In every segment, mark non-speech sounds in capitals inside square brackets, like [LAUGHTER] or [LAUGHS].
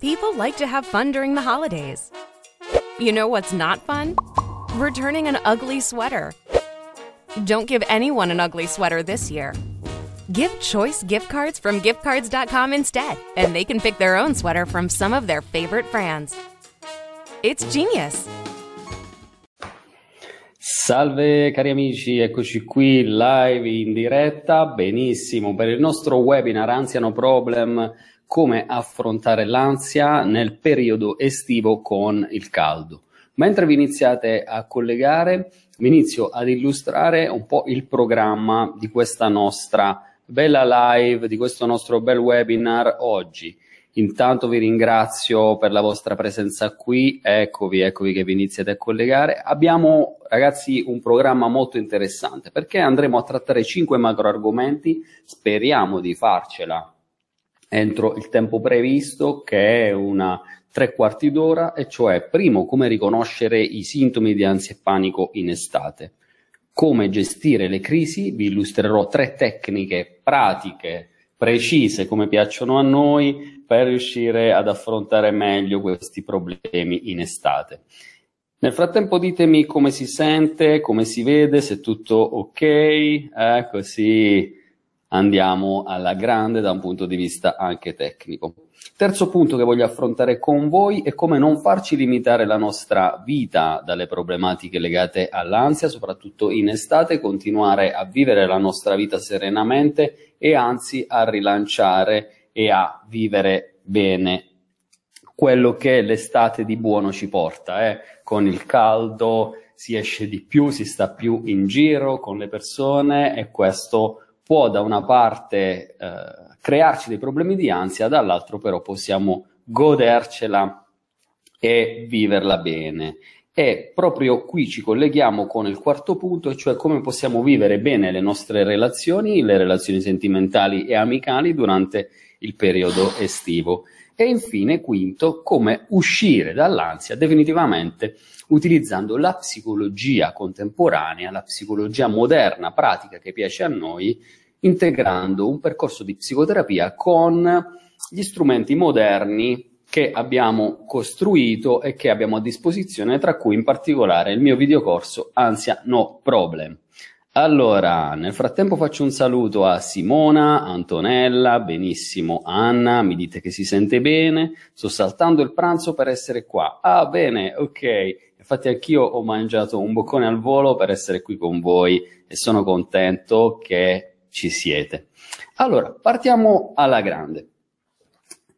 People like to have fun during the holidays. You know what's not fun? Returning an ugly sweater. Don't give anyone an ugly sweater this year. Give choice gift cards from giftcards.com instead, and they can pick their own sweater from some of their favorite brands. It's genius. Salve cari amici, eccoci qui live in diretta. Benissimo, per il nostro webinar Ansia No Problem, come affrontare l'ansia nel periodo estivo con il caldo. Mentre vi iniziate a collegare, vi inizio ad illustrare un po' il programma di questa nostra bella live, di questo nostro bel webinar oggi. Intanto vi ringrazio per la vostra presenza qui, eccovi, eccovi che vi iniziate a collegare. Abbiamo ragazzi un programma molto interessante perché andremo a trattare cinque macro argomenti, speriamo di farcela entro il tempo previsto che è una tre quarti d'ora e cioè primo come riconoscere i sintomi di ansia e panico in estate, come gestire le crisi, vi illustrerò tre tecniche pratiche precise come piacciono a noi per riuscire ad affrontare meglio questi problemi in estate. Nel frattempo ditemi come si sente, come si vede, se tutto ok, eh, così andiamo alla grande da un punto di vista anche tecnico. Terzo punto che voglio affrontare con voi è come non farci limitare la nostra vita dalle problematiche legate all'ansia, soprattutto in estate, continuare a vivere la nostra vita serenamente e anzi a rilanciare e a vivere bene quello che l'estate di buono ci porta. Eh? Con il caldo si esce di più, si sta più in giro con le persone e questo può da una parte eh, crearci dei problemi di ansia, dall'altro però possiamo godercela e viverla bene. E proprio qui ci colleghiamo con il quarto punto, cioè come possiamo vivere bene le nostre relazioni, le relazioni sentimentali e amicali durante il periodo estivo. E infine, quinto, come uscire dall'ansia definitivamente utilizzando la psicologia contemporanea, la psicologia moderna, pratica che piace a noi, integrando un percorso di psicoterapia con gli strumenti moderni che abbiamo costruito e che abbiamo a disposizione, tra cui in particolare il mio videocorso Ansia No Problem. Allora, nel frattempo faccio un saluto a Simona, Antonella, benissimo, Anna, mi dite che si sente bene, sto saltando il pranzo per essere qua. Ah, bene, ok. Infatti anch'io ho mangiato un boccone al volo per essere qui con voi e sono contento che ci siete. Allora, partiamo alla grande.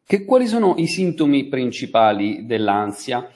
Che, quali sono i sintomi principali dell'ansia?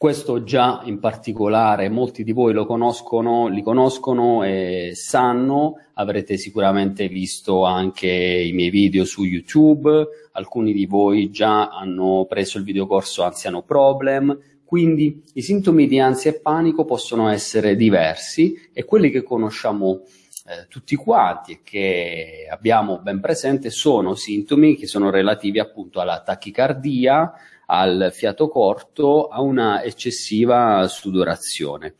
Questo già in particolare molti di voi lo conoscono, li conoscono e sanno, avrete sicuramente visto anche i miei video su YouTube, alcuni di voi già hanno preso il videocorso Anziano Problem, quindi i sintomi di ansia e panico possono essere diversi e quelli che conosciamo eh, tutti quanti e che abbiamo ben presente sono sintomi che sono relativi appunto alla tachicardia, al fiato corto, a una eccessiva sudorazione.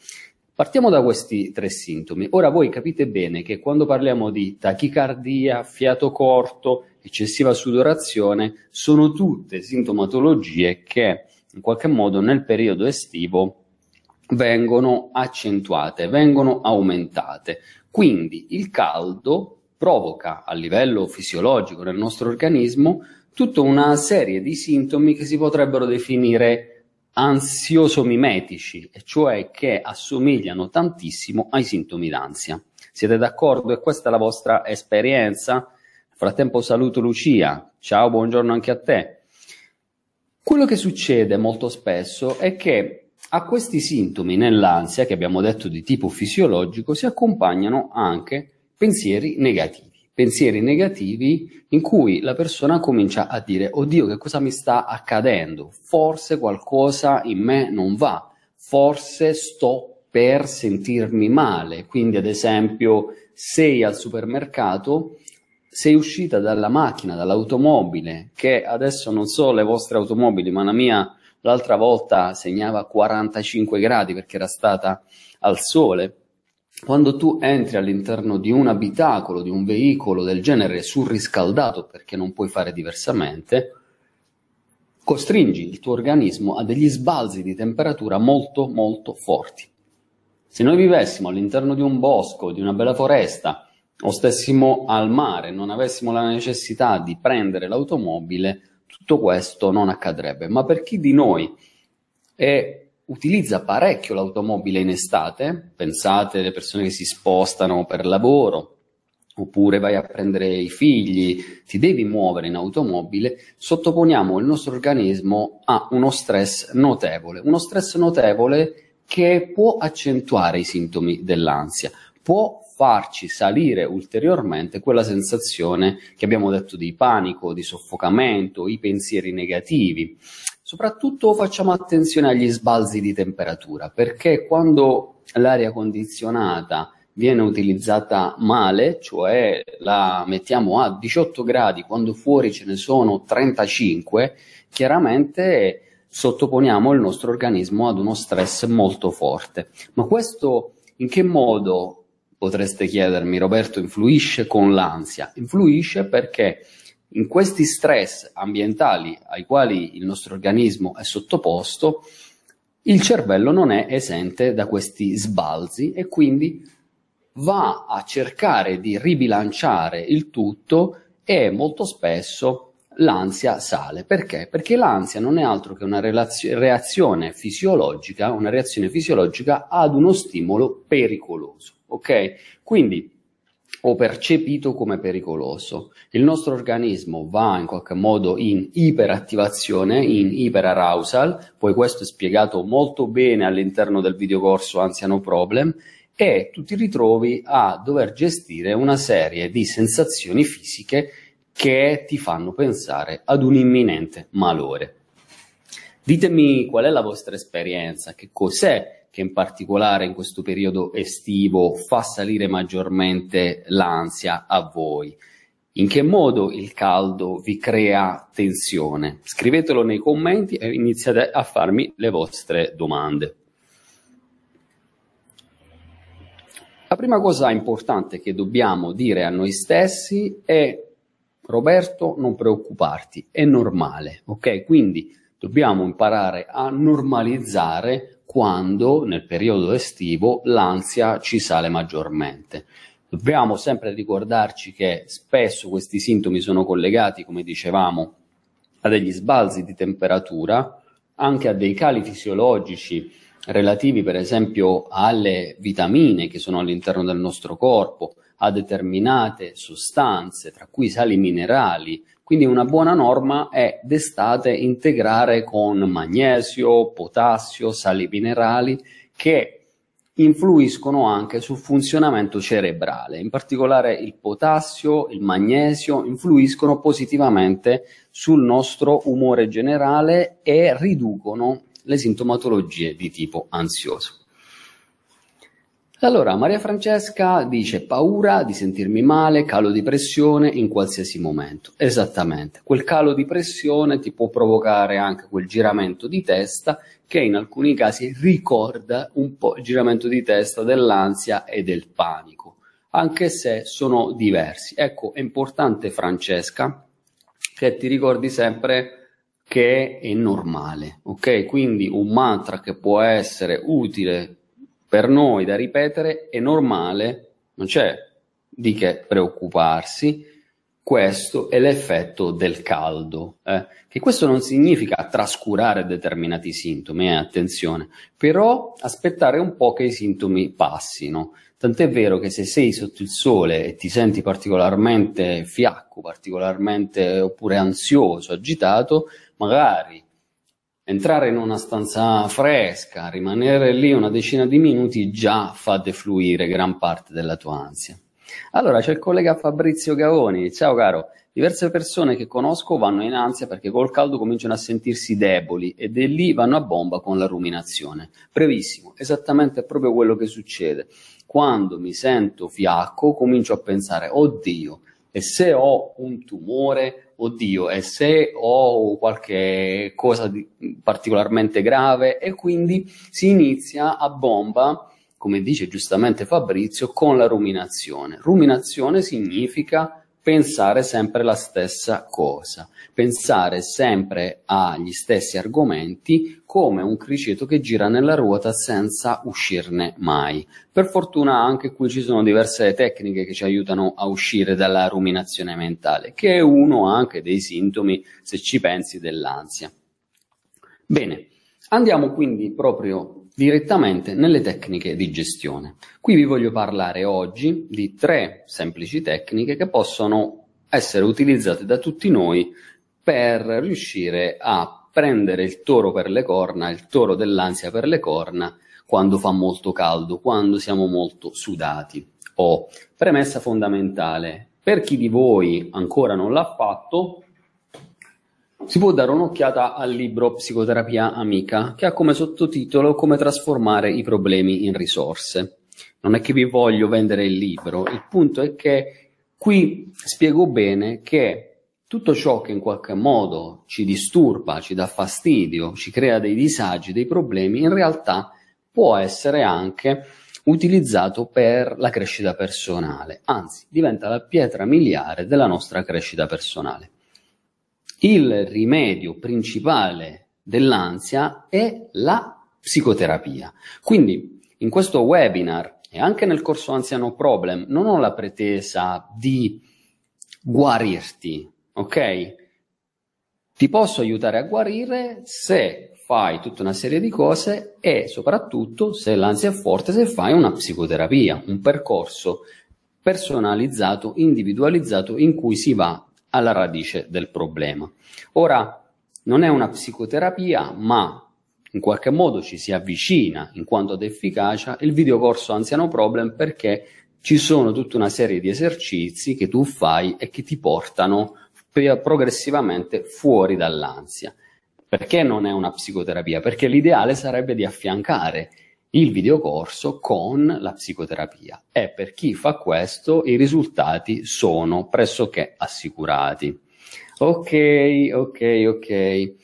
Partiamo da questi tre sintomi. Ora voi capite bene che quando parliamo di tachicardia, fiato corto, eccessiva sudorazione, sono tutte sintomatologie che in qualche modo nel periodo estivo vengono accentuate, vengono aumentate. Quindi il caldo provoca a livello fisiologico nel nostro organismo tutta una serie di sintomi che si potrebbero definire ansioso-mimetici, e cioè che assomigliano tantissimo ai sintomi d'ansia. Siete d'accordo? E questa è la vostra esperienza? Nel frattempo saluto Lucia. Ciao, buongiorno anche a te. Quello che succede molto spesso è che a questi sintomi nell'ansia, che abbiamo detto di tipo fisiologico, si accompagnano anche pensieri negativi pensieri negativi in cui la persona comincia a dire oddio che cosa mi sta accadendo, forse qualcosa in me non va, forse sto per sentirmi male, quindi ad esempio sei al supermercato, sei uscita dalla macchina, dall'automobile, che adesso non so le vostre automobili, ma la mia l'altra volta segnava 45 gradi perché era stata al sole, quando tu entri all'interno di un abitacolo, di un veicolo del genere surriscaldato, perché non puoi fare diversamente, costringi il tuo organismo a degli sbalzi di temperatura molto molto forti. Se noi vivessimo all'interno di un bosco, di una bella foresta, o stessimo al mare, non avessimo la necessità di prendere l'automobile, tutto questo non accadrebbe. Ma per chi di noi è, utilizza parecchio l'automobile in estate, pensate alle persone che si spostano per lavoro, oppure vai a prendere i figli, ti devi muovere in automobile, sottoponiamo il nostro organismo a uno stress notevole, uno stress notevole che può accentuare i sintomi dell'ansia, può farci salire ulteriormente quella sensazione che abbiamo detto di panico, di soffocamento, i pensieri negativi. Soprattutto facciamo attenzione agli sbalzi di temperatura, perché quando l'aria condizionata viene utilizzata male, cioè la mettiamo a 18 gradi quando fuori ce ne sono 35, chiaramente sottoponiamo il nostro organismo ad uno stress molto forte. Ma questo in che modo potreste chiedermi, Roberto, influisce con l'ansia? Influisce perché in questi stress ambientali ai quali il nostro organismo è sottoposto, il cervello non è esente da questi sbalzi e quindi va a cercare di ribilanciare il tutto e molto spesso l'ansia sale. Perché? Perché l'ansia non è altro che una relazio- reazione fisiologica, una reazione fisiologica ad uno stimolo pericoloso ok? Quindi o percepito come pericoloso. Il nostro organismo va in qualche modo in iperattivazione, in iperarousal, poi questo è spiegato molto bene all'interno del videocorso Anziano Problem, e tu ti ritrovi a dover gestire una serie di sensazioni fisiche che ti fanno pensare ad un imminente malore. Ditemi qual è la vostra esperienza, che cos'è che in particolare in questo periodo estivo fa salire maggiormente l'ansia a voi? In che modo il caldo vi crea tensione? Scrivetelo nei commenti e iniziate a farmi le vostre domande. La prima cosa importante che dobbiamo dire a noi stessi è Roberto, non preoccuparti, è normale, ok? Quindi dobbiamo imparare a normalizzare quando nel periodo estivo l'ansia ci sale maggiormente. Dobbiamo sempre ricordarci che spesso questi sintomi sono collegati, come dicevamo, a degli sbalzi di temperatura, anche a dei cali fisiologici relativi per esempio alle vitamine che sono all'interno del nostro corpo, a determinate sostanze, tra cui sali minerali, quindi una buona norma è d'estate integrare con magnesio, potassio, sali minerali che influiscono anche sul funzionamento cerebrale. In particolare il potassio, il magnesio influiscono positivamente sul nostro umore generale e riducono le sintomatologie di tipo ansioso. Allora, Maria Francesca dice paura di sentirmi male, calo di pressione in qualsiasi momento. Esattamente, quel calo di pressione ti può provocare anche quel giramento di testa che in alcuni casi ricorda un po' il giramento di testa dell'ansia e del panico, anche se sono diversi. Ecco, è importante Francesca che ti ricordi sempre che è normale, ok? Quindi un mantra che può essere utile per noi da ripetere è normale, non c'è di che preoccuparsi, questo è l'effetto del caldo, eh? che questo non significa trascurare determinati sintomi, eh? attenzione, però aspettare un po' che i sintomi passino. Tant'è vero che se sei sotto il sole e ti senti particolarmente fiacco, particolarmente oppure ansioso, agitato, magari entrare in una stanza fresca, rimanere lì una decina di minuti già fa defluire gran parte della tua ansia. Allora c'è il collega Fabrizio Gavoni, ciao caro, diverse persone che conosco vanno in ansia perché col caldo cominciano a sentirsi deboli e da lì vanno a bomba con la ruminazione. Brevissimo, esattamente proprio quello che succede. Quando mi sento fiacco comincio a pensare, oddio, e se ho un tumore, oddio, e se ho qualche cosa di particolarmente grave, e quindi si inizia a bomba, come dice giustamente Fabrizio, con la ruminazione. Ruminazione significa pensare sempre la stessa cosa, pensare sempre agli stessi argomenti come un criceto che gira nella ruota senza uscirne mai. Per fortuna anche qui ci sono diverse tecniche che ci aiutano a uscire dalla ruminazione mentale, che è uno anche dei sintomi, se ci pensi, dell'ansia. Bene, andiamo quindi proprio direttamente nelle tecniche di gestione. Qui vi voglio parlare oggi di tre semplici tecniche che possono essere utilizzate da tutti noi per riuscire a prendere il toro per le corna, il toro dell'ansia per le corna, quando fa molto caldo, quando siamo molto sudati. O oh, premessa fondamentale, per chi di voi ancora non l'ha fatto, si può dare un'occhiata al libro Psicoterapia Amica, che ha come sottotitolo Come trasformare i problemi in risorse. Non è che vi voglio vendere il libro, il punto è che qui spiego bene che tutto ciò che in qualche modo ci disturba, ci dà fastidio, ci crea dei disagi, dei problemi, in realtà può essere anche utilizzato per la crescita personale, anzi diventa la pietra miliare della nostra crescita personale. Il rimedio principale dell'ansia è la psicoterapia. Quindi in questo webinar e anche nel corso Anziano Problem non ho la pretesa di guarirti, ok? Ti posso aiutare a guarire se fai tutta una serie di cose e soprattutto se l'ansia è forte, se fai una psicoterapia, un percorso personalizzato, individualizzato in cui si va alla radice del problema. Ora, non è una psicoterapia, ma in qualche modo ci si avvicina in quanto ad efficacia il videocorso Anziano Problem perché ci sono tutta una serie di esercizi che tu fai e che ti portano progressivamente fuori dall'ansia. Perché non è una psicoterapia? Perché l'ideale sarebbe di affiancare il videocorso con la psicoterapia e per chi fa questo i risultati sono pressoché assicurati. Ok, ok, ok.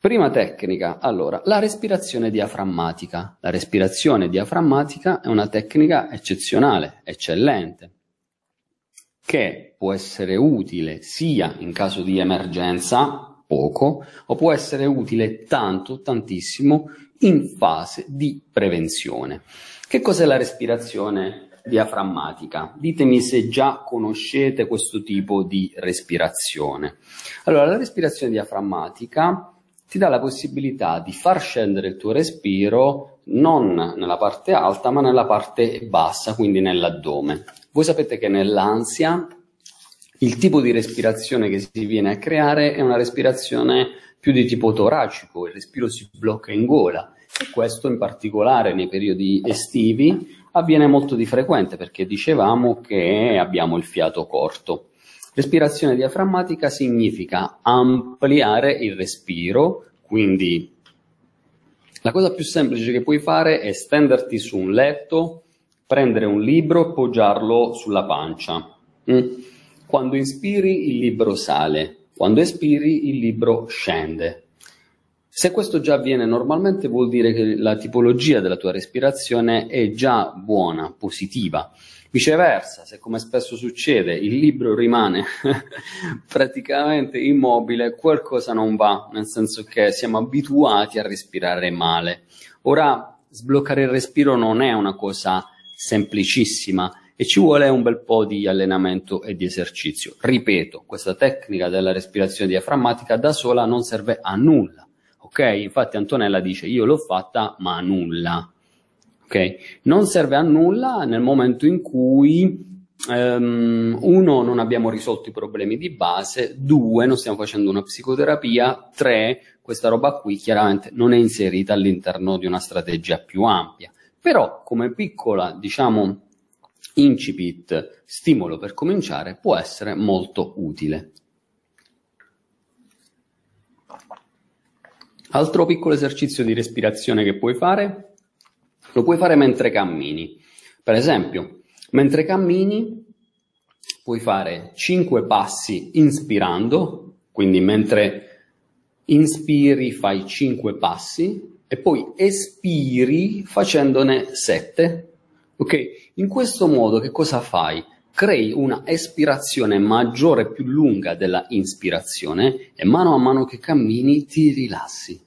Prima tecnica, allora, la respirazione diaframmatica. La respirazione diaframmatica è una tecnica eccezionale, eccellente, che può essere utile sia in caso di emergenza, poco, o può essere utile tanto, tantissimo in fase di prevenzione. Che cos'è la respirazione diaframmatica? Ditemi se già conoscete questo tipo di respirazione. Allora, la respirazione diaframmatica ti dà la possibilità di far scendere il tuo respiro non nella parte alta, ma nella parte bassa, quindi nell'addome. Voi sapete che nell'ansia il tipo di respirazione che si viene a creare è una respirazione più di tipo toracico, il respiro si blocca in gola e questo in particolare nei periodi estivi avviene molto di frequente perché dicevamo che abbiamo il fiato corto. Respirazione diaframmatica significa ampliare il respiro, quindi la cosa più semplice che puoi fare è stenderti su un letto, prendere un libro e poggiarlo sulla pancia. Mm. Quando inspiri il libro sale, quando espiri il libro scende. Se questo già avviene normalmente vuol dire che la tipologia della tua respirazione è già buona, positiva. Viceversa, se come spesso succede il libro rimane [LAUGHS] praticamente immobile, qualcosa non va, nel senso che siamo abituati a respirare male. Ora, sbloccare il respiro non è una cosa semplicissima, e ci vuole un bel po' di allenamento e di esercizio. Ripeto, questa tecnica della respirazione diaframmatica da sola non serve a nulla. Ok? Infatti Antonella dice io l'ho fatta ma a nulla. Ok? Non serve a nulla nel momento in cui um, uno non abbiamo risolto i problemi di base, due non stiamo facendo una psicoterapia, tre questa roba qui chiaramente non è inserita all'interno di una strategia più ampia. Però come piccola, diciamo, incipit, stimolo per cominciare, può essere molto utile. Altro piccolo esercizio di respirazione che puoi fare, lo puoi fare mentre cammini. Per esempio, mentre cammini puoi fare 5 passi inspirando, quindi mentre inspiri fai 5 passi e poi espiri facendone 7 Ok? In questo modo che cosa fai? crei una espirazione maggiore e più lunga della inspirazione e mano a mano che cammini ti rilassi.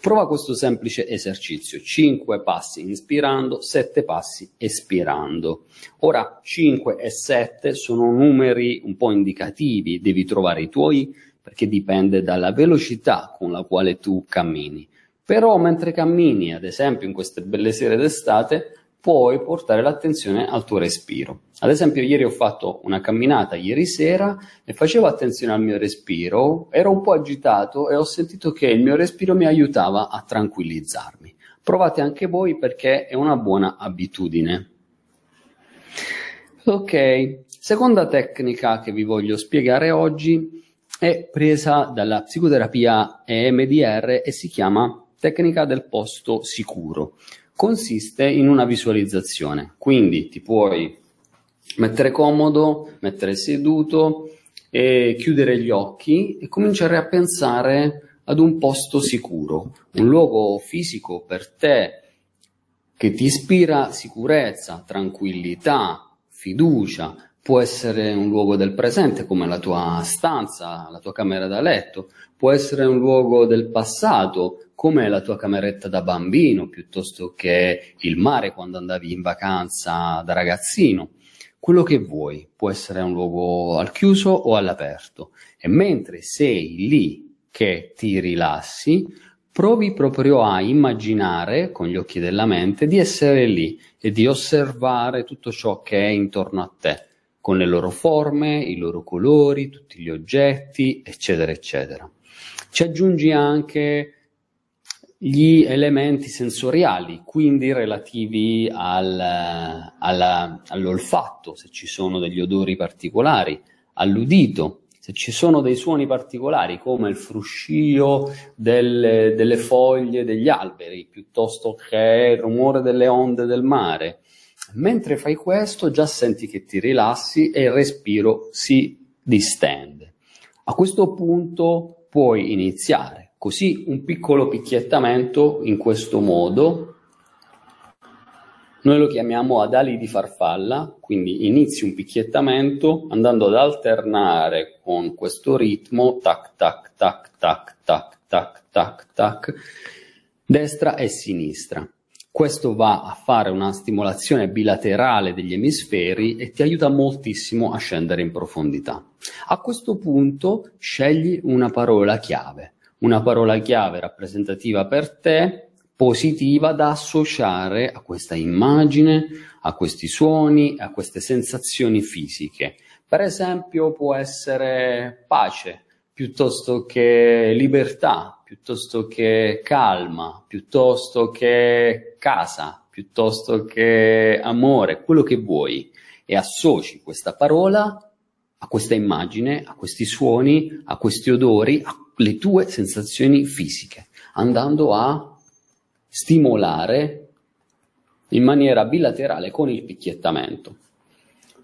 Prova questo semplice esercizio, 5 passi inspirando, 7 passi espirando. Ora 5 e 7 sono numeri un po' indicativi, devi trovare i tuoi perché dipende dalla velocità con la quale tu cammini. Però mentre cammini, ad esempio in queste belle sere d'estate, puoi portare l'attenzione al tuo respiro. Ad esempio, ieri ho fatto una camminata ieri sera e facevo attenzione al mio respiro, ero un po' agitato e ho sentito che il mio respiro mi aiutava a tranquillizzarmi. Provate anche voi perché è una buona abitudine. Ok, seconda tecnica che vi voglio spiegare oggi è presa dalla psicoterapia EMDR e si chiama tecnica del posto sicuro consiste in una visualizzazione, quindi ti puoi mettere comodo, mettere seduto e chiudere gli occhi e cominciare a pensare ad un posto sicuro, un luogo fisico per te che ti ispira sicurezza, tranquillità, fiducia, può essere un luogo del presente come la tua stanza, la tua camera da letto, può essere un luogo del passato come la tua cameretta da bambino piuttosto che il mare quando andavi in vacanza da ragazzino. Quello che vuoi, può essere un luogo al chiuso o all'aperto. E mentre sei lì che ti rilassi, provi proprio a immaginare con gli occhi della mente di essere lì e di osservare tutto ciò che è intorno a te, con le loro forme, i loro colori, tutti gli oggetti, eccetera, eccetera. Ci aggiungi anche gli elementi sensoriali, quindi relativi al, alla, all'olfatto, se ci sono degli odori particolari, all'udito, se ci sono dei suoni particolari come il fruscio delle, delle foglie degli alberi, piuttosto che il rumore delle onde del mare. Mentre fai questo già senti che ti rilassi e il respiro si distende. A questo punto puoi iniziare Così un piccolo picchiettamento in questo modo, noi lo chiamiamo ad ali di farfalla, quindi inizi un picchiettamento andando ad alternare con questo ritmo, tac, tac, tac, tac, tac, tac, tac, tac, destra e sinistra. Questo va a fare una stimolazione bilaterale degli emisferi e ti aiuta moltissimo a scendere in profondità. A questo punto scegli una parola chiave una parola chiave rappresentativa per te, positiva da associare a questa immagine, a questi suoni, a queste sensazioni fisiche. Per esempio può essere pace, piuttosto che libertà, piuttosto che calma, piuttosto che casa, piuttosto che amore, quello che vuoi. E associ questa parola a questa immagine, a questi suoni, a questi odori, a le tue sensazioni fisiche, andando a stimolare in maniera bilaterale con il picchiettamento.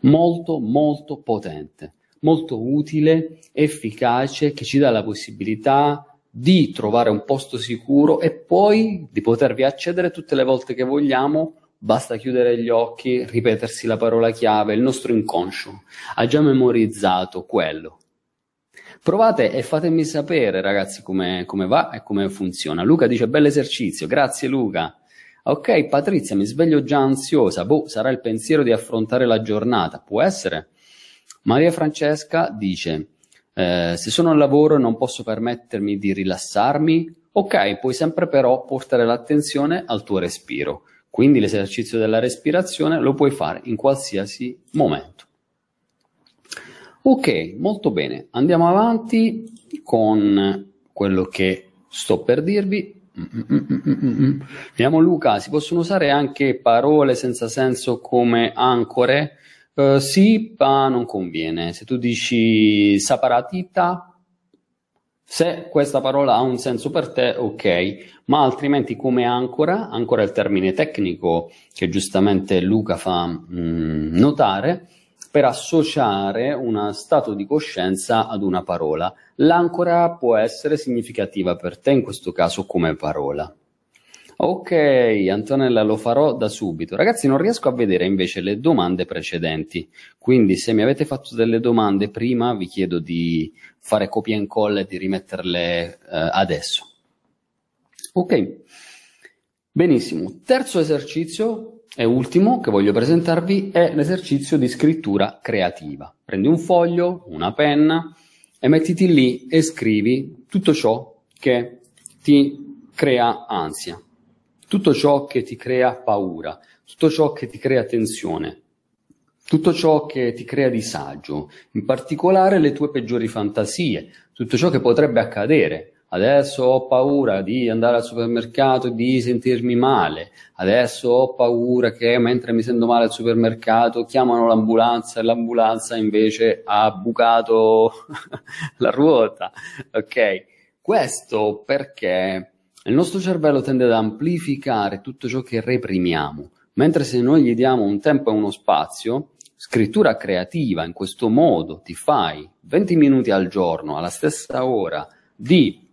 Molto, molto potente, molto utile, efficace, che ci dà la possibilità di trovare un posto sicuro e poi di potervi accedere tutte le volte che vogliamo. Basta chiudere gli occhi, ripetersi la parola chiave, il nostro inconscio ha già memorizzato quello Provate e fatemi sapere, ragazzi, come, va e come funziona. Luca dice: Bell'esercizio, grazie Luca. Ok, Patrizia, mi sveglio già ansiosa. Boh, sarà il pensiero di affrontare la giornata. Può essere. Maria Francesca dice: eh, Se sono al lavoro e non posso permettermi di rilassarmi, ok, puoi sempre però portare l'attenzione al tuo respiro. Quindi l'esercizio della respirazione lo puoi fare in qualsiasi momento. Ok, molto bene. Andiamo avanti con quello che sto per dirvi. Vediamo Luca, si possono usare anche parole senza senso come ancore? Uh, sì, ma non conviene. Se tu dici saparatita, se questa parola ha un senso per te, ok, ma altrimenti come ancora, ancora il termine tecnico che giustamente Luca fa mm, notare, per associare uno stato di coscienza ad una parola. L'ancora può essere significativa per te in questo caso come parola. Ok, Antonella, lo farò da subito. Ragazzi, non riesco a vedere invece le domande precedenti, quindi se mi avete fatto delle domande prima, vi chiedo di fare copia e incolla e di rimetterle eh, adesso. Ok, benissimo. Terzo esercizio e ultimo che voglio presentarvi è l'esercizio di scrittura creativa. Prendi un foglio, una penna e mettiti lì e scrivi tutto ciò che ti crea ansia tutto ciò che ti crea paura, tutto ciò che ti crea tensione, tutto ciò che ti crea disagio, in particolare le tue peggiori fantasie, tutto ciò che potrebbe accadere. Adesso ho paura di andare al supermercato e di sentirmi male. Adesso ho paura che mentre mi sento male al supermercato chiamano l'ambulanza e l'ambulanza invece ha bucato [LAUGHS] la ruota. Ok? Questo perché il nostro cervello tende ad amplificare tutto ciò che reprimiamo, mentre se noi gli diamo un tempo e uno spazio, scrittura creativa in questo modo ti fai 20 minuti al giorno alla stessa ora di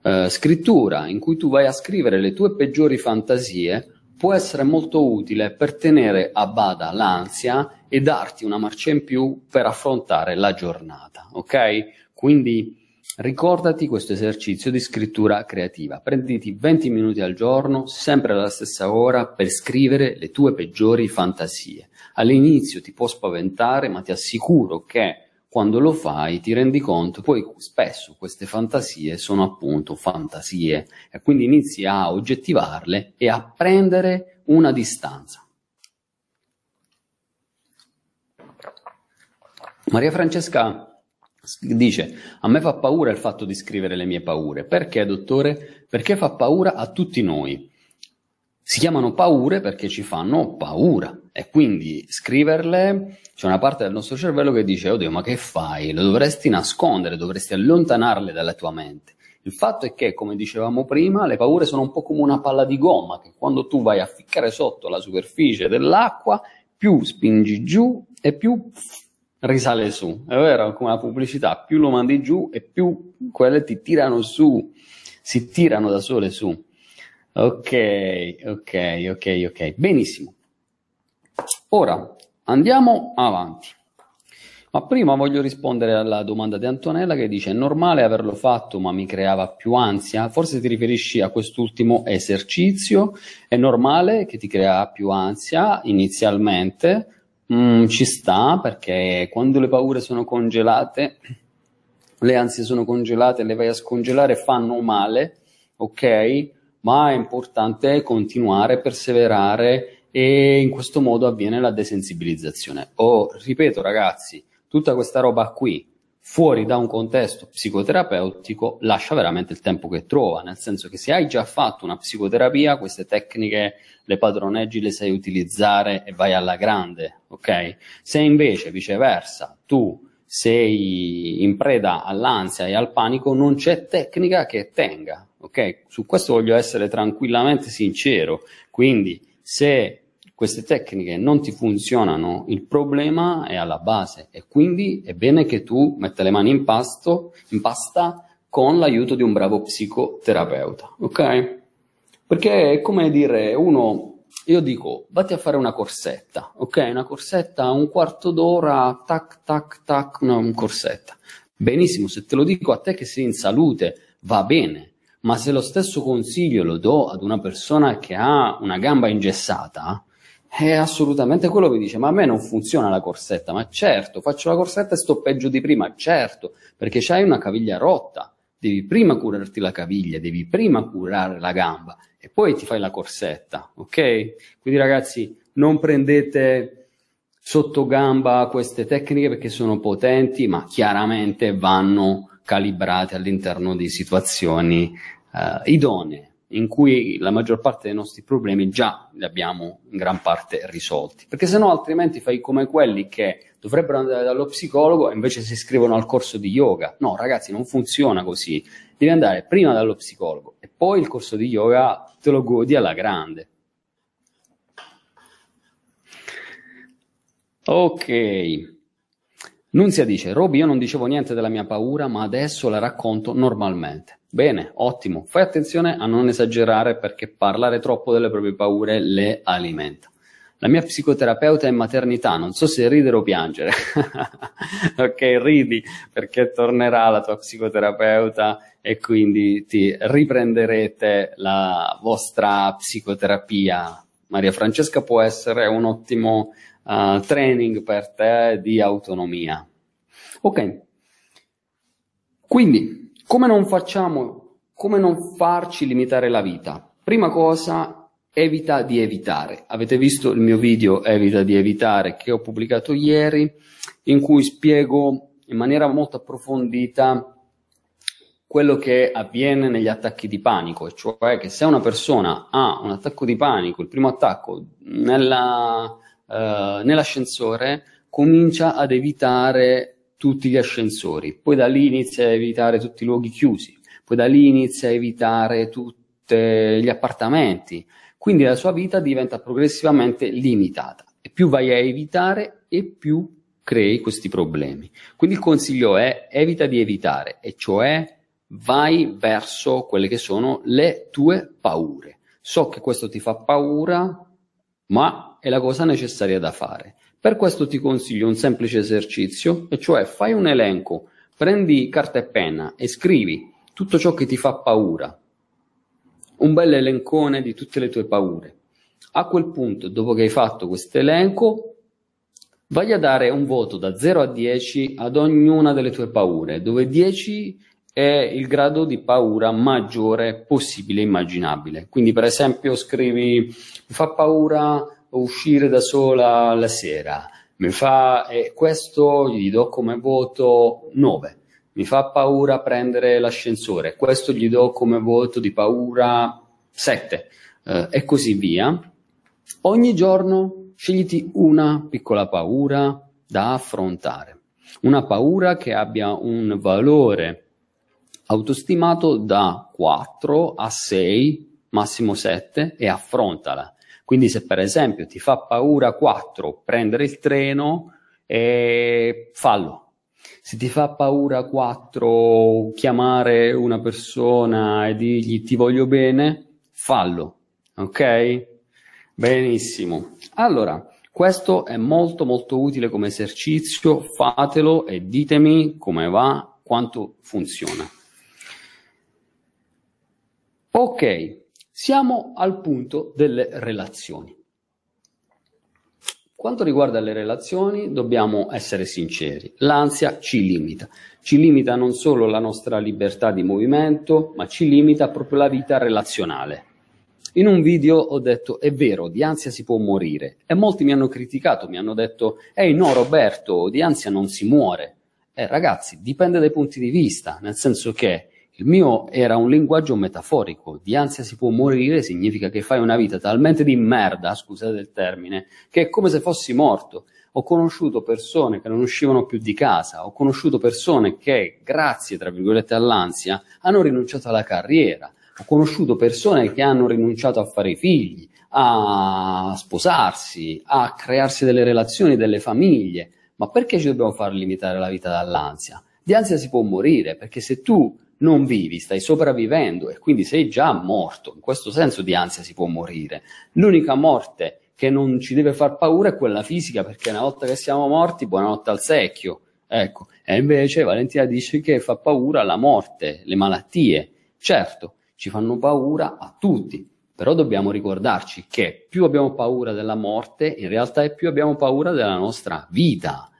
eh, scrittura in cui tu vai a scrivere le tue peggiori fantasie, può essere molto utile per tenere a bada l'ansia e darti una marcia in più per affrontare la giornata, ok? Quindi Ricordati questo esercizio di scrittura creativa. Prenditi 20 minuti al giorno, sempre alla stessa ora, per scrivere le tue peggiori fantasie. All'inizio ti può spaventare, ma ti assicuro che quando lo fai ti rendi conto, poi spesso queste fantasie sono appunto fantasie e quindi inizi a oggettivarle e a prendere una distanza. Maria Francesca Dice, a me fa paura il fatto di scrivere le mie paure. Perché, dottore? Perché fa paura a tutti noi. Si chiamano paure perché ci fanno paura e quindi scriverle c'è una parte del nostro cervello che dice, oddio, ma che fai? Lo dovresti nascondere, dovresti allontanarle dalla tua mente. Il fatto è che, come dicevamo prima, le paure sono un po' come una palla di gomma che quando tu vai a ficcare sotto la superficie dell'acqua, più spingi giù e più risale su, è vero, come la pubblicità, più lo mandi giù e più quelle ti tirano su, si tirano da sole su. Ok, ok, ok, ok, benissimo. Ora andiamo avanti. Ma prima voglio rispondere alla domanda di Antonella che dice: È normale averlo fatto, ma mi creava più ansia? Forse ti riferisci a quest'ultimo esercizio? È normale che ti crea più ansia inizialmente, Mm, ci sta perché quando le paure sono congelate, le ansie sono congelate, le vai a scongelare, fanno male, ok? Ma è importante continuare, perseverare e in questo modo avviene la desensibilizzazione. Oh, ripeto ragazzi, tutta questa roba qui fuori da un contesto psicoterapeutico lascia veramente il tempo che trova, nel senso che se hai già fatto una psicoterapia, queste tecniche le padroneggi, le sai utilizzare e vai alla grande, ok? Se invece viceversa tu sei in preda all'ansia e al panico, non c'è tecnica che tenga, ok? Su questo voglio essere tranquillamente sincero, quindi se queste tecniche non ti funzionano, il problema è alla base e quindi è bene che tu metta le mani in, pasto, in pasta con l'aiuto di un bravo psicoterapeuta, ok? Perché è come dire, uno, io dico, vatti a fare una corsetta, ok? Una corsetta, un quarto d'ora, tac, tac, tac, una un corsetta. Benissimo, se te lo dico a te che sei in salute, va bene, ma se lo stesso consiglio lo do ad una persona che ha una gamba ingessata, è assolutamente quello che dice, ma a me non funziona la corsetta, ma certo, faccio la corsetta e sto peggio di prima, certo, perché c'hai una caviglia rotta, devi prima curarti la caviglia, devi prima curare la gamba e poi ti fai la corsetta, ok? Quindi ragazzi, non prendete sotto gamba queste tecniche perché sono potenti, ma chiaramente vanno calibrate all'interno di situazioni uh, idonee in cui la maggior parte dei nostri problemi già li abbiamo in gran parte risolti. Perché se no altrimenti fai come quelli che dovrebbero andare dallo psicologo e invece si iscrivono al corso di yoga. No, ragazzi, non funziona così. Devi andare prima dallo psicologo e poi il corso di yoga te lo godi alla grande. Ok. Nunzia dice, Roby, io non dicevo niente della mia paura, ma adesso la racconto normalmente. Bene, ottimo. Fai attenzione a non esagerare perché parlare troppo delle proprie paure le alimenta. La mia psicoterapeuta è in maternità, non so se ridere o piangere. [LAUGHS] ok, ridi perché tornerà la tua psicoterapeuta e quindi ti riprenderete la vostra psicoterapia. Maria Francesca può essere un ottimo uh, training per te di autonomia. Ok, quindi come non facciamo, come non farci limitare la vita? Prima cosa, evita di evitare. Avete visto il mio video Evita di evitare che ho pubblicato ieri, in cui spiego in maniera molto approfondita quello che avviene negli attacchi di panico, cioè che se una persona ha un attacco di panico, il primo attacco nella, eh, nell'ascensore, comincia ad evitare tutti gli ascensori, poi da lì inizia a evitare tutti i luoghi chiusi, poi da lì inizia a evitare tutti gli appartamenti, quindi la sua vita diventa progressivamente limitata e più vai a evitare e più crei questi problemi. Quindi il consiglio è evita di evitare, e cioè vai verso quelle che sono le tue paure. So che questo ti fa paura, ma è la cosa necessaria da fare. Per questo ti consiglio un semplice esercizio, e cioè fai un elenco, prendi carta e penna e scrivi tutto ciò che ti fa paura, un bel elencone di tutte le tue paure. A quel punto, dopo che hai fatto questo elenco, vai a dare un voto da 0 a 10 ad ognuna delle tue paure, dove 10 è il grado di paura maggiore possibile immaginabile. Quindi, per esempio, scrivi: Mi fa paura uscire da sola la sera, mi fa, e questo gli do come voto 9 mi fa paura prendere l'ascensore, questo gli do come voto di paura 7 eh, e così via. Ogni giorno scegliti una piccola paura da affrontare, una paura che abbia un valore autostimato da 4 a 6, massimo 7 e affrontala. Quindi se per esempio ti fa paura 4 prendere il treno, eh, fallo, se ti fa paura 4 chiamare una persona e dirgli ti voglio bene, fallo, ok? Benissimo. Allora, questo è molto molto utile come esercizio, fatelo e ditemi come va, quanto funziona. Ok, siamo al punto delle relazioni quanto riguarda le relazioni, dobbiamo essere sinceri. L'ansia ci limita. Ci limita non solo la nostra libertà di movimento, ma ci limita proprio la vita relazionale. In un video ho detto, è vero, di ansia si può morire. E molti mi hanno criticato, mi hanno detto, ehi no Roberto, di ansia non si muore. Eh ragazzi, dipende dai punti di vista, nel senso che il mio era un linguaggio metaforico, di ansia si può morire significa che fai una vita talmente di merda, scusate il termine, che è come se fossi morto. Ho conosciuto persone che non uscivano più di casa, ho conosciuto persone che, grazie, tra virgolette, all'ansia, hanno rinunciato alla carriera, ho conosciuto persone che hanno rinunciato a fare figli, a sposarsi, a crearsi delle relazioni, delle famiglie. Ma perché ci dobbiamo far limitare la vita dall'ansia? Di ansia si può morire, perché se tu non vivi, stai sopravvivendo e quindi sei già morto. In questo senso di ansia si può morire. L'unica morte che non ci deve far paura è quella fisica, perché una volta che siamo morti, buonanotte al secchio. Ecco, e invece Valentina dice che fa paura la morte, le malattie. Certo, ci fanno paura a tutti, però dobbiamo ricordarci che più abbiamo paura della morte, in realtà è più abbiamo paura della nostra vita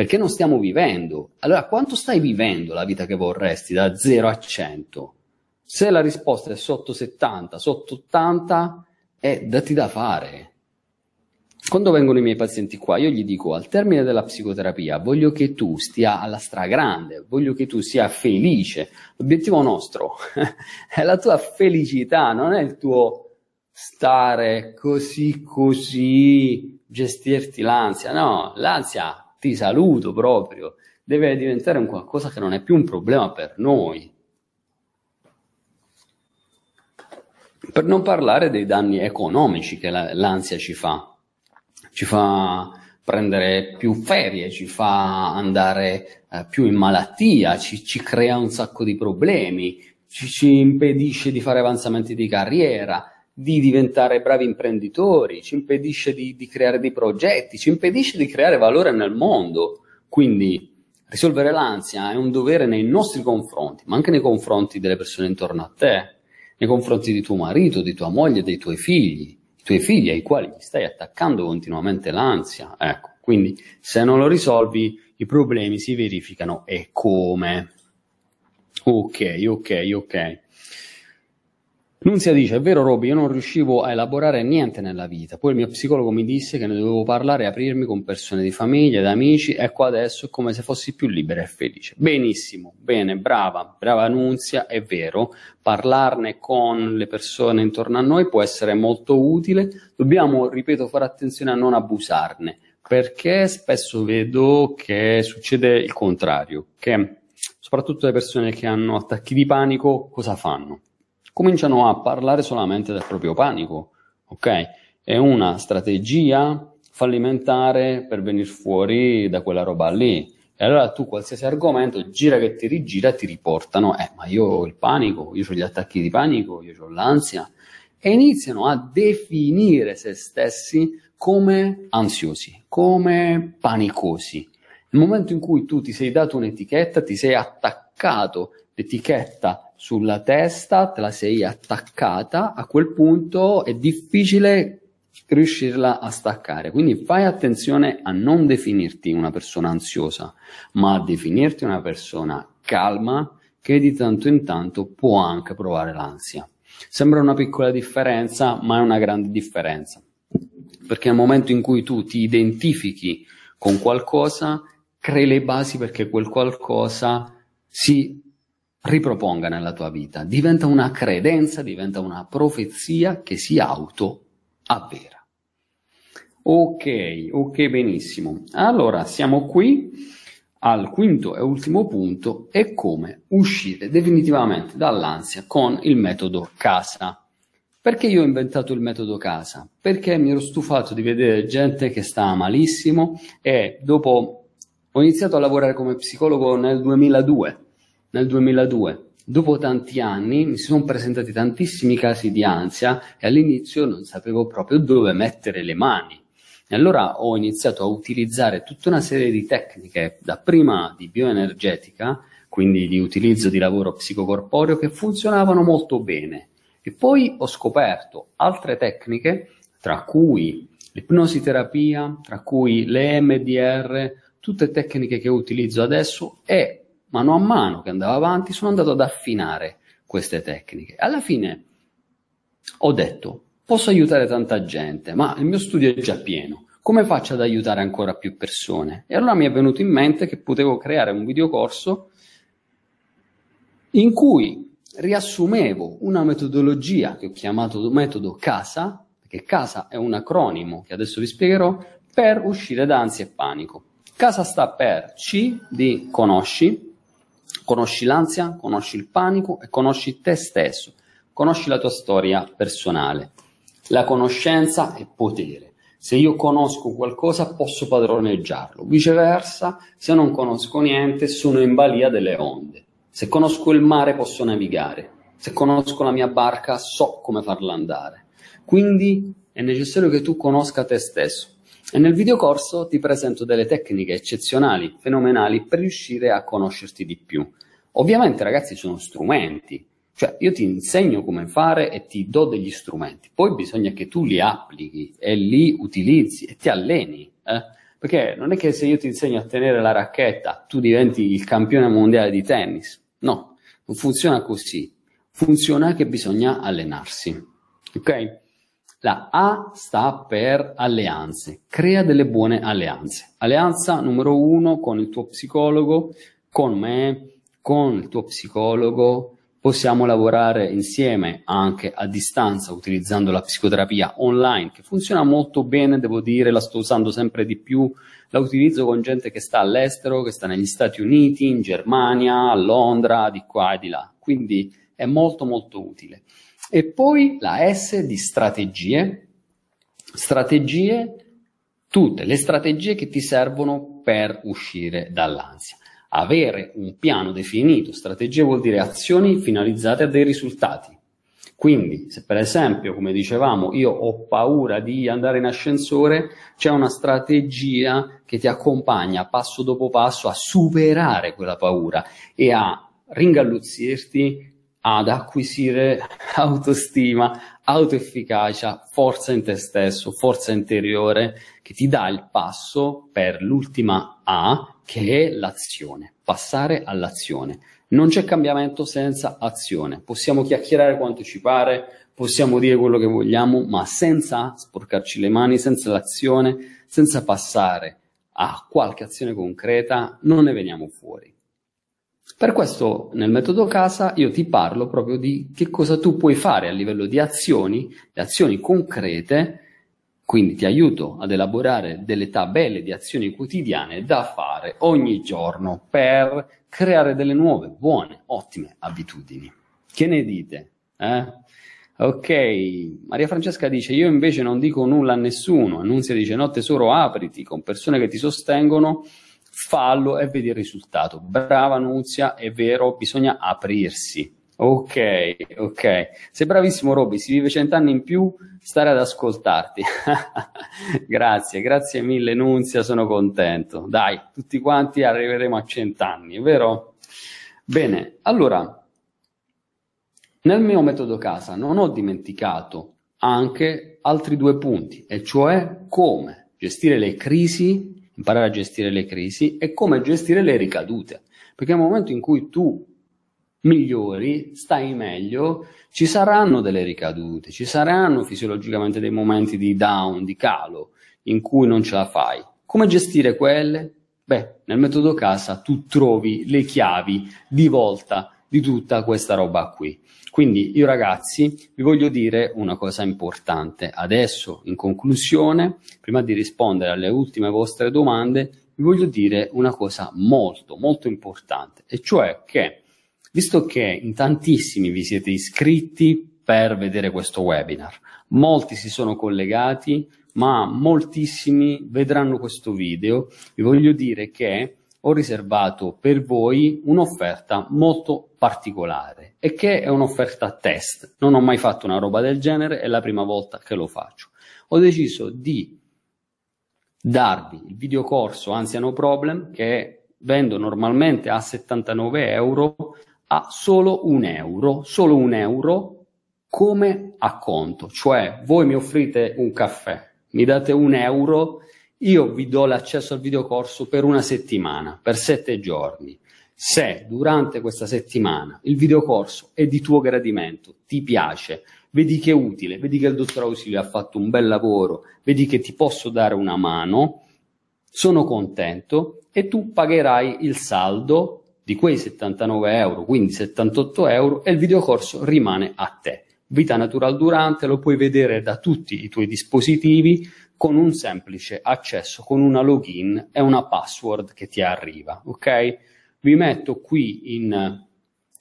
perché non stiamo vivendo. Allora, quanto stai vivendo la vita che vorresti da 0 a 100? Se la risposta è sotto 70, sotto 80, è dati da fare. Quando vengono i miei pazienti qua, io gli dico al termine della psicoterapia, voglio che tu stia alla stragrande, voglio che tu sia felice. L'obiettivo nostro [LAUGHS] è la tua felicità, non è il tuo stare così così, gestirti l'ansia. No, l'ansia ti saluto proprio, deve diventare un qualcosa che non è più un problema per noi. Per non parlare dei danni economici che la, l'ansia ci fa. Ci fa prendere più ferie, ci fa andare eh, più in malattia, ci, ci crea un sacco di problemi, ci, ci impedisce di fare avanzamenti di carriera, di diventare bravi imprenditori, ci impedisce di, di creare dei progetti, ci impedisce di creare valore nel mondo. Quindi risolvere l'ansia è un dovere nei nostri confronti, ma anche nei confronti delle persone intorno a te, nei confronti di tuo marito, di tua moglie, dei tuoi figli, i tuoi figli ai quali stai attaccando continuamente l'ansia. Ecco, quindi se non lo risolvi i problemi si verificano e come. Ok, ok, ok. Nunzia dice, è vero Roby, io non riuscivo a elaborare niente nella vita, poi il mio psicologo mi disse che ne dovevo parlare e aprirmi con persone di famiglia, ed amici, ecco adesso è come se fossi più libera e felice. Benissimo, bene, brava, brava Nunzia, è vero, parlarne con le persone intorno a noi può essere molto utile, dobbiamo, ripeto, fare attenzione a non abusarne, perché spesso vedo che succede il contrario, che soprattutto le persone che hanno attacchi di panico cosa fanno? Cominciano a parlare solamente del proprio panico, ok? È una strategia fallimentare per venire fuori da quella roba lì. E allora tu qualsiasi argomento, gira che ti rigira, ti riportano, eh, ma io ho il panico, io ho gli attacchi di panico, io ho l'ansia, e iniziano a definire se stessi come ansiosi, come panicosi. Nel momento in cui tu ti sei dato un'etichetta, ti sei attaccato l'etichetta sulla testa, te la sei attaccata, a quel punto è difficile riuscirla a staccare. Quindi fai attenzione a non definirti una persona ansiosa, ma a definirti una persona calma che di tanto in tanto può anche provare l'ansia. Sembra una piccola differenza, ma è una grande differenza. Perché nel momento in cui tu ti identifichi con qualcosa, crei le basi perché quel qualcosa si riproponga nella tua vita, diventa una credenza, diventa una profezia che si auto avvera. Ok, ok, benissimo. Allora siamo qui al quinto e ultimo punto è come uscire definitivamente dall'ansia con il metodo casa. Perché io ho inventato il metodo casa? Perché mi ero stufato di vedere gente che sta malissimo e dopo ho iniziato a lavorare come psicologo nel 2002 nel 2002. Dopo tanti anni mi sono presentati tantissimi casi di ansia e all'inizio non sapevo proprio dove mettere le mani. E allora ho iniziato a utilizzare tutta una serie di tecniche, dapprima di bioenergetica, quindi di utilizzo di lavoro psicocorporeo, che funzionavano molto bene. E poi ho scoperto altre tecniche, tra cui l'ipnositerapia, tra cui le MDR, tutte tecniche che utilizzo adesso e mano a mano che andavo avanti, sono andato ad affinare queste tecniche. Alla fine ho detto, posso aiutare tanta gente, ma il mio studio è già pieno. Come faccio ad aiutare ancora più persone? E allora mi è venuto in mente che potevo creare un videocorso in cui riassumevo una metodologia che ho chiamato metodo CASA, perché CASA è un acronimo che adesso vi spiegherò, per uscire da ansia e panico. CASA sta per C di conosci, Conosci l'ansia, conosci il panico e conosci te stesso, conosci la tua storia personale. La conoscenza è potere. Se io conosco qualcosa posso padroneggiarlo, viceversa, se non conosco niente sono in balia delle onde. Se conosco il mare posso navigare, se conosco la mia barca so come farla andare. Quindi è necessario che tu conosca te stesso. E nel videocorso ti presento delle tecniche eccezionali, fenomenali, per riuscire a conoscerti di più. Ovviamente, ragazzi, sono strumenti. Cioè, io ti insegno come fare e ti do degli strumenti. Poi bisogna che tu li applichi e li utilizzi e ti alleni. Eh? Perché non è che se io ti insegno a tenere la racchetta, tu diventi il campione mondiale di tennis. No, non funziona così. Funziona che bisogna allenarsi. Ok? La A sta per alleanze. Crea delle buone alleanze. Alleanza numero uno con il tuo psicologo, con me, con il tuo psicologo possiamo lavorare insieme anche a distanza utilizzando la psicoterapia online che funziona molto bene, devo dire, la sto usando sempre di più, la utilizzo con gente che sta all'estero, che sta negli Stati Uniti, in Germania, a Londra, di qua e di là, quindi è molto molto utile. E poi la S di strategie, strategie, tutte le strategie che ti servono per uscire dall'ansia. Avere un piano definito, strategia vuol dire azioni finalizzate a dei risultati. Quindi, se per esempio, come dicevamo, io ho paura di andare in ascensore, c'è una strategia che ti accompagna passo dopo passo a superare quella paura e a ringalluzzirti ad acquisire autostima, autoefficacia, forza in te stesso, forza interiore che ti dà il passo per l'ultima A che è l'azione, passare all'azione. Non c'è cambiamento senza azione. Possiamo chiacchierare quanto ci pare, possiamo dire quello che vogliamo, ma senza sporcarci le mani, senza l'azione, senza passare a qualche azione concreta, non ne veniamo fuori. Per questo nel metodo casa io ti parlo proprio di che cosa tu puoi fare a livello di azioni, di azioni concrete, quindi ti aiuto ad elaborare delle tabelle di azioni quotidiane da fare ogni giorno per creare delle nuove, buone, ottime abitudini. Che ne dite? Eh? Ok, Maria Francesca dice io invece non dico nulla a nessuno, Annunzia dice no tesoro apriti con persone che ti sostengono fallo e vedi il risultato. Brava Nunzia, è vero, bisogna aprirsi. Ok, ok. Sei bravissimo Robby, si vive cent'anni in più, stare ad ascoltarti. [LAUGHS] grazie, grazie mille Nunzia, sono contento. Dai, tutti quanti arriveremo a cent'anni, vero? Bene, allora, nel mio metodo casa non ho dimenticato anche altri due punti, e cioè come gestire le crisi imparare a gestire le crisi e come gestire le ricadute. Perché nel momento in cui tu migliori, stai meglio, ci saranno delle ricadute, ci saranno fisiologicamente dei momenti di down, di calo, in cui non ce la fai. Come gestire quelle? Beh, nel metodo casa tu trovi le chiavi di volta di tutta questa roba qui. Quindi io ragazzi vi voglio dire una cosa importante. Adesso, in conclusione, prima di rispondere alle ultime vostre domande, vi voglio dire una cosa molto, molto importante, e cioè che, visto che in tantissimi vi siete iscritti per vedere questo webinar, molti si sono collegati, ma moltissimi vedranno questo video, vi voglio dire che ho riservato per voi un'offerta molto particolare e che è un'offerta test. Non ho mai fatto una roba del genere, è la prima volta che lo faccio. Ho deciso di darvi il videocorso Anziano Problem che vendo normalmente a 79 euro a solo un euro, solo un euro come acconto, cioè voi mi offrite un caffè, mi date un euro io vi do l'accesso al videocorso per una settimana, per sette giorni. Se durante questa settimana il videocorso è di tuo gradimento, ti piace, vedi che è utile, vedi che il dottor Ausilio ha fatto un bel lavoro, vedi che ti posso dare una mano, sono contento e tu pagherai il saldo di quei 79 euro, quindi 78 euro, e il videocorso rimane a te. Vita Natural Durante lo puoi vedere da tutti i tuoi dispositivi con un semplice accesso, con una login e una password che ti arriva, ok? Vi metto qui in,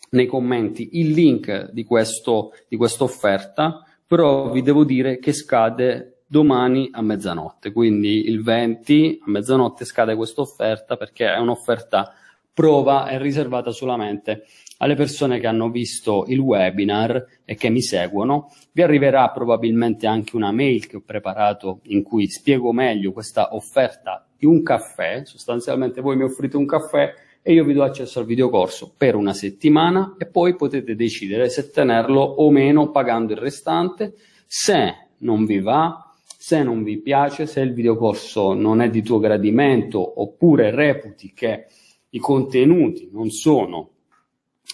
nei commenti il link di, questo, di questa offerta, però vi devo dire che scade domani a mezzanotte, quindi il 20 a mezzanotte scade questa offerta perché è un'offerta prova, è riservata solamente alle persone che hanno visto il webinar e che mi seguono. Vi arriverà probabilmente anche una mail che ho preparato in cui spiego meglio questa offerta di un caffè. Sostanzialmente voi mi offrite un caffè e io vi do accesso al videocorso per una settimana e poi potete decidere se tenerlo o meno pagando il restante. Se non vi va, se non vi piace, se il videocorso non è di tuo gradimento oppure reputi che i contenuti non sono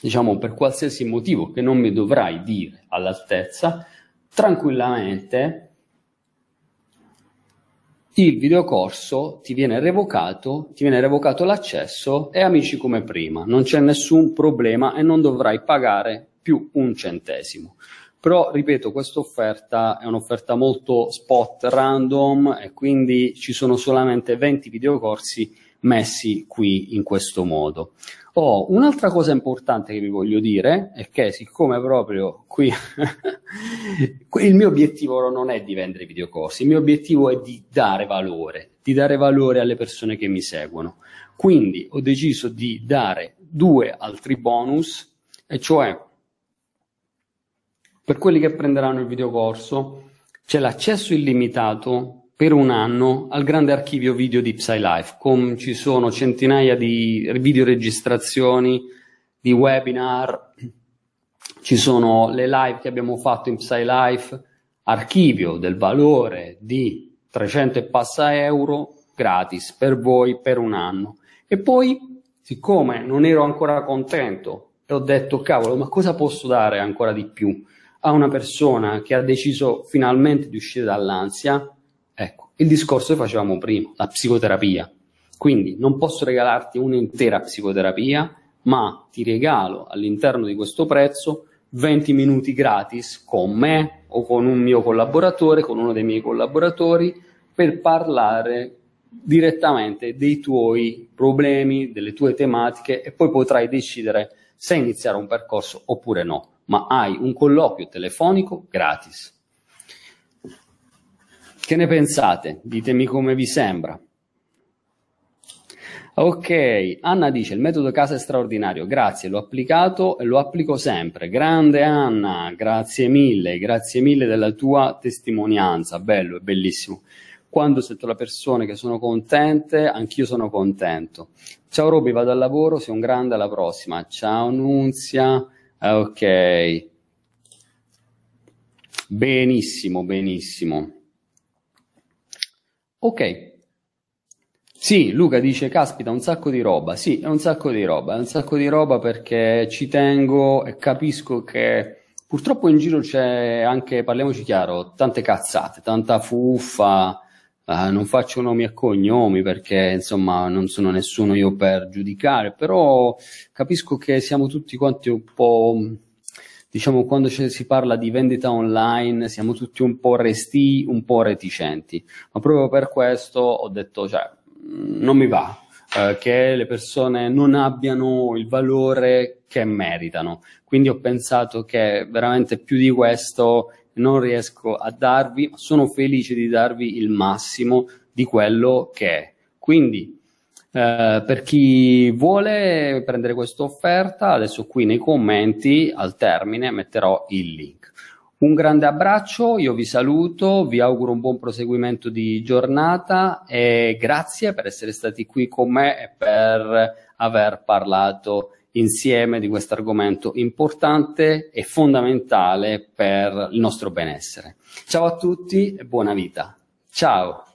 diciamo per qualsiasi motivo che non mi dovrai dire all'altezza, tranquillamente il videocorso ti viene revocato, ti viene revocato l'accesso e amici come prima, non c'è nessun problema e non dovrai pagare più un centesimo. Però, ripeto, questa offerta è un'offerta molto spot random e quindi ci sono solamente 20 videocorsi messi qui in questo modo. Oh, un'altra cosa importante che vi voglio dire è che siccome proprio qui [LAUGHS] il mio obiettivo non è di vendere videocorsi, il mio obiettivo è di dare valore, di dare valore alle persone che mi seguono. Quindi ho deciso di dare due altri bonus, e cioè per quelli che prenderanno il videocorso c'è l'accesso illimitato per un anno al grande archivio video di PsyLife, con ci sono centinaia di videoregistrazioni, di webinar, ci sono le live che abbiamo fatto in PsyLife, archivio del valore di 300 e passa euro gratis per voi per un anno. E poi, siccome non ero ancora contento e ho detto, cavolo, ma cosa posso dare ancora di più a una persona che ha deciso finalmente di uscire dall'ansia? Ecco, il discorso che facevamo prima, la psicoterapia. Quindi non posso regalarti un'intera psicoterapia, ma ti regalo all'interno di questo prezzo 20 minuti gratis con me o con un mio collaboratore, con uno dei miei collaboratori, per parlare direttamente dei tuoi problemi, delle tue tematiche e poi potrai decidere se iniziare un percorso oppure no, ma hai un colloquio telefonico gratis. Che ne pensate? Ditemi come vi sembra. Ok, Anna dice il metodo casa è straordinario, grazie, l'ho applicato e lo applico sempre. Grande Anna, grazie mille, grazie mille della tua testimonianza, bello, è bellissimo. Quando sento le persone che sono contente, anch'io sono contento. Ciao Roby, vado al lavoro, sei un grande, alla prossima. Ciao Nunzia, ok. Benissimo, benissimo. Ok, sì, Luca dice, caspita, un sacco di roba. Sì, è un sacco di roba, è un sacco di roba perché ci tengo e capisco che purtroppo in giro c'è anche, parliamoci chiaro, tante cazzate, tanta fuffa, eh, non faccio nomi e cognomi perché insomma non sono nessuno io per giudicare, però capisco che siamo tutti quanti un po' diciamo, quando si parla di vendita online siamo tutti un po' resti, un po' reticenti, ma proprio per questo ho detto, cioè, non mi va eh, che le persone non abbiano il valore che meritano. Quindi ho pensato che veramente più di questo non riesco a darvi, ma sono felice di darvi il massimo di quello che è. Quindi eh, per chi vuole prendere questa offerta, adesso qui nei commenti al termine metterò il link. Un grande abbraccio, io vi saluto, vi auguro un buon proseguimento di giornata e grazie per essere stati qui con me e per aver parlato insieme di questo argomento importante e fondamentale per il nostro benessere. Ciao a tutti e buona vita. Ciao.